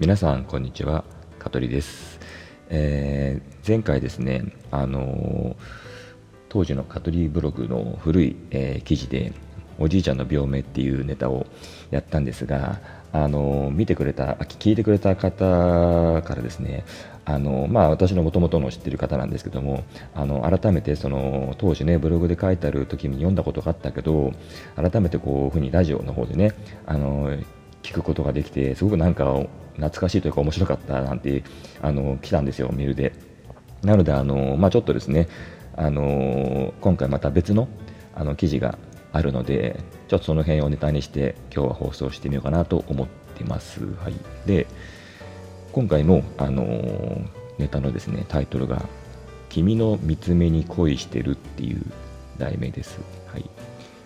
皆さんこんにちは。香取です、えー、前回ですねあの当時の香取ブログの古い、えー、記事でおじいちゃんの病名っていうネタをやったんですがあの見てくれた聞いてくれた方からですねあのまあ、私のもともとの知ってる方なんですけどもあの改めてその当時ねブログで書いてある時に読んだことがあったけど改めてこういうふうにラジオの方でねあの聞くことができてすごくなんか懐かしいというか面白かったなんてあの来たんですよメールでなのであの、まあ、ちょっとですねあの今回また別のあの記事があるのでちょっとその辺をネタにして今日は放送してみようかなと思ってます。はい、で今回の、あの、ネタのですねタイトルが「君の見つめに恋してる」っていう題名です。はい、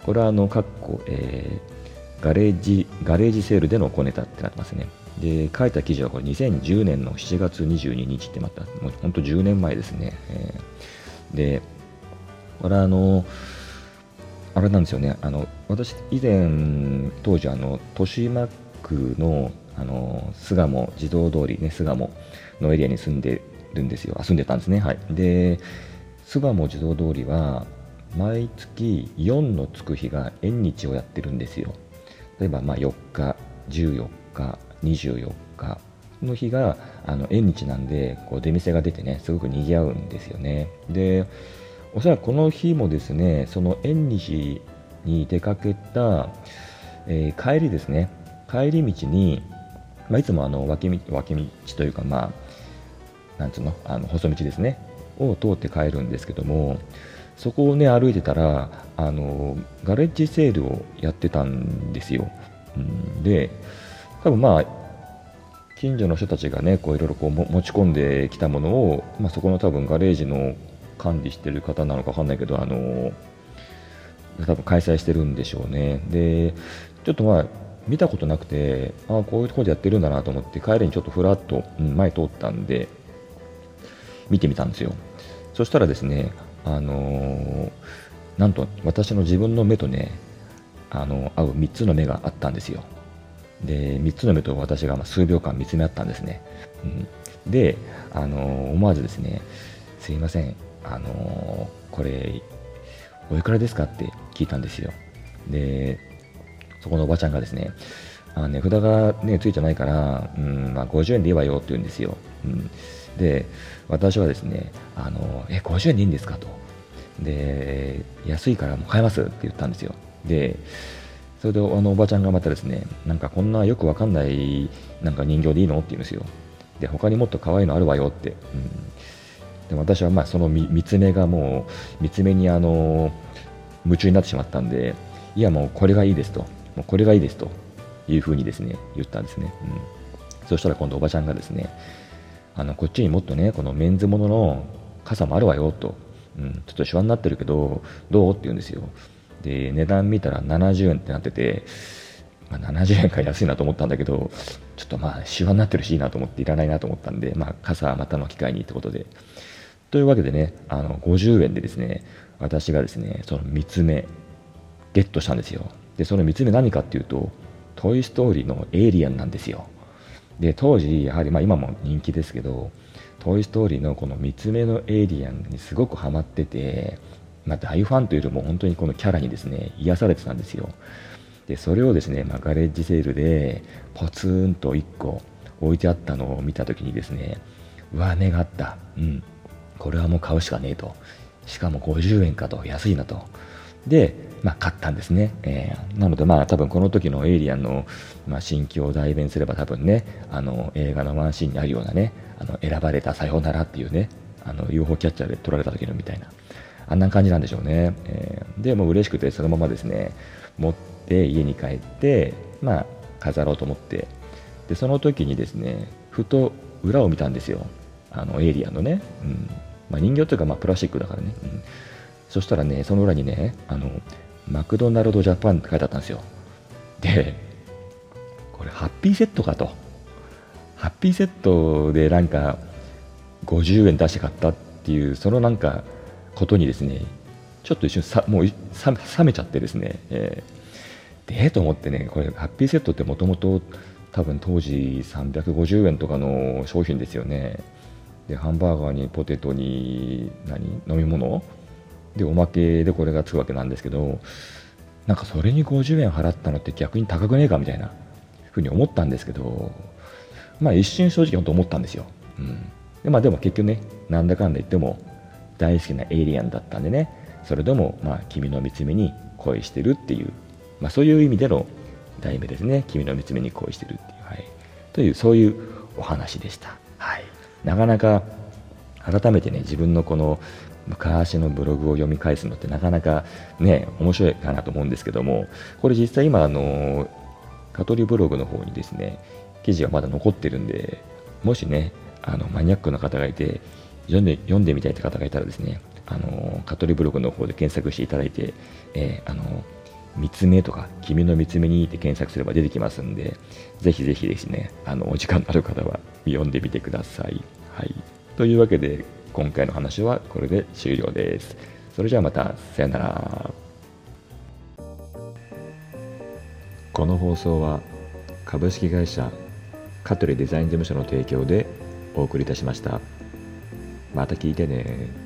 これはあの、かっこ、えー、ガレージ、ガレージセールでの小ネタってなってますね。で、書いた記事はこれ2010年の7月22日ってまた、もう本当10年前ですね。えー、で、これあの、あれなんですよね、あの私、以前、当時、あの豊島区のあの巣鴨自動通り、ね、巣鴨のエリアに住んでるんですよ、住んでたんですね。はい、で巣鴨自動通りは毎月4のつく日が縁日をやってるんですよ。例えばまあ4日、14日、24日の日があの縁日なんでこう出店が出てねすごく賑わうんですよね。でおそらくこの日もですねその縁日に出かけた、えー、帰りですね帰り道にまあ、いつもあの脇道脇道というか、まあ、なんつうのあの細道ですねを通って帰るんですけどもそこをね歩いてたらあのガレッジセールをやってたんですよ、うん、で多分まあ近所の人たちがねこういろいろこう持ち込んできたものを、まあ、そこの多分ガレージの管理してる方なのか分かんないけどあの多分開催してるんでしょうね。でちょっとまあ見たことなくてああこういうとこでやってるんだなと思って帰りにちょっとふらっと、前通ったんで見てみたんですよ。そしたらですねあの、なんと私の自分の目とねあの合う3つの目があったんですよ。で3つの目と私が数秒間見つめ合ったんですね、うん、で、あの、思わずですねすいませんあの、これおいくらですかって聞いたんですよ。でそこのおばちゃんがですね、あ値札が、ね、ついてないから、うんまあ、50円でいいわよって言うんですよ。うん、で、私はですね、あのえ、50円でいいんですかと。で、安いからもう買えますって言ったんですよ。で、それであのおばちゃんがまたですね、なんかこんなよくわかんないなんか人形でいいのって言うんですよ。で、他にもっと可愛いのあるわよって。うん、で私はまあその見つめがもう、見つめにあの夢中になってしまったんで、いやもうこれがいいですと。もうこれがいいですというふうにですね、言ったんですね。うん、そしたら今度おばちゃんがですね、あのこっちにもっとね、このメンズものの傘もあるわよと、うん、ちょっとシワになってるけど、どうって言うんですよ。で、値段見たら70円ってなってて、まあ、70円か安いなと思ったんだけど、ちょっとまあ、シワになってるしいいなと思っていらないなと思ったんで、まあ、傘はまたの機会にってことで。というわけでね、あの50円でですね、私がですね、その3つ目、ゲットしたんですよ。で、その3つ目何かっていうと、トイ・ストーリーのエイリアンなんですよ。で、当時、やはり、まあ今も人気ですけど、トイ・ストーリーのこの3つ目のエイリアンにすごくハマってて、まあ、大ファンというよりも本当にこのキャラにですね、癒されてたんですよ。で、それをですね、まあ、ガレージセールでポツンと1個置いてあったのを見た時にですね、うわ、値があった。うん。これはもう買うしかねえと。しかも50円かと、安いなと。で、まあ、買ったんですね。えー、なので、まあ、多分この時のエイリアンの、まあ、心境を代弁すれば多分ね、あの、映画のワンシーンにあるようなね、あの、選ばれたさようならっていうね、あの、UFO キャッチャーで撮られた時のみたいな、あんな感じなんでしょうね。えー、で、もう嬉しくてそのままですね、持って家に帰って、まあ、飾ろうと思って、で、その時にですね、ふと裏を見たんですよ。あの、エイリアンのね。うん。まあ、人形というか、まあ、プラスチックだからね。うんそしたらね、その裏にね、あの、マクドナルドジャパンって書いてあったんですよ。で、これハッピーセットかと。ハッピーセットでなんか50円出して買ったっていう、そのなんかことにですね、ちょっと一瞬さ、もう冷めちゃってですね、えー、で、と思ってね、これハッピーセットってもともと多分当時350円とかの商品ですよねでハンバーガーにポテトに何飲み物でおまけでこれがつくわけなんですけどなんかそれに50円払ったのって逆に高くねえかみたいなふうに思ったんですけどまあ一瞬正直本当思ったんですよ、うん、でまあでも結局ねなんだかんだ言っても大好きなエイリアンだったんでねそれでもまあ君の見つめに恋してるっていう、まあ、そういう意味での題名ですね。君の見つめに恋してるっていう、はい、というそういうお話でした、はい、なかなか改めてね自分のこの昔のブログを読み返すのってなかなかね面白いかなと思うんですけどもこれ実際今あのカトリブログの方にですね記事がまだ残ってるんでもしねあのマニアックな方がいて読んで読んでみたいって方がいたらですねあのカトリブログの方で検索していただいて、えー、あの見つめとか君の見つめにって検索すれば出てきますんでぜひぜひですねあのお時間のある方は読んでみてください。はい、というわけで今回の話はこれで終了です。それじゃあまたさよなら。この放送は株式会社香取デザイン事務所の提供でお送りいたしました。また聞いてね。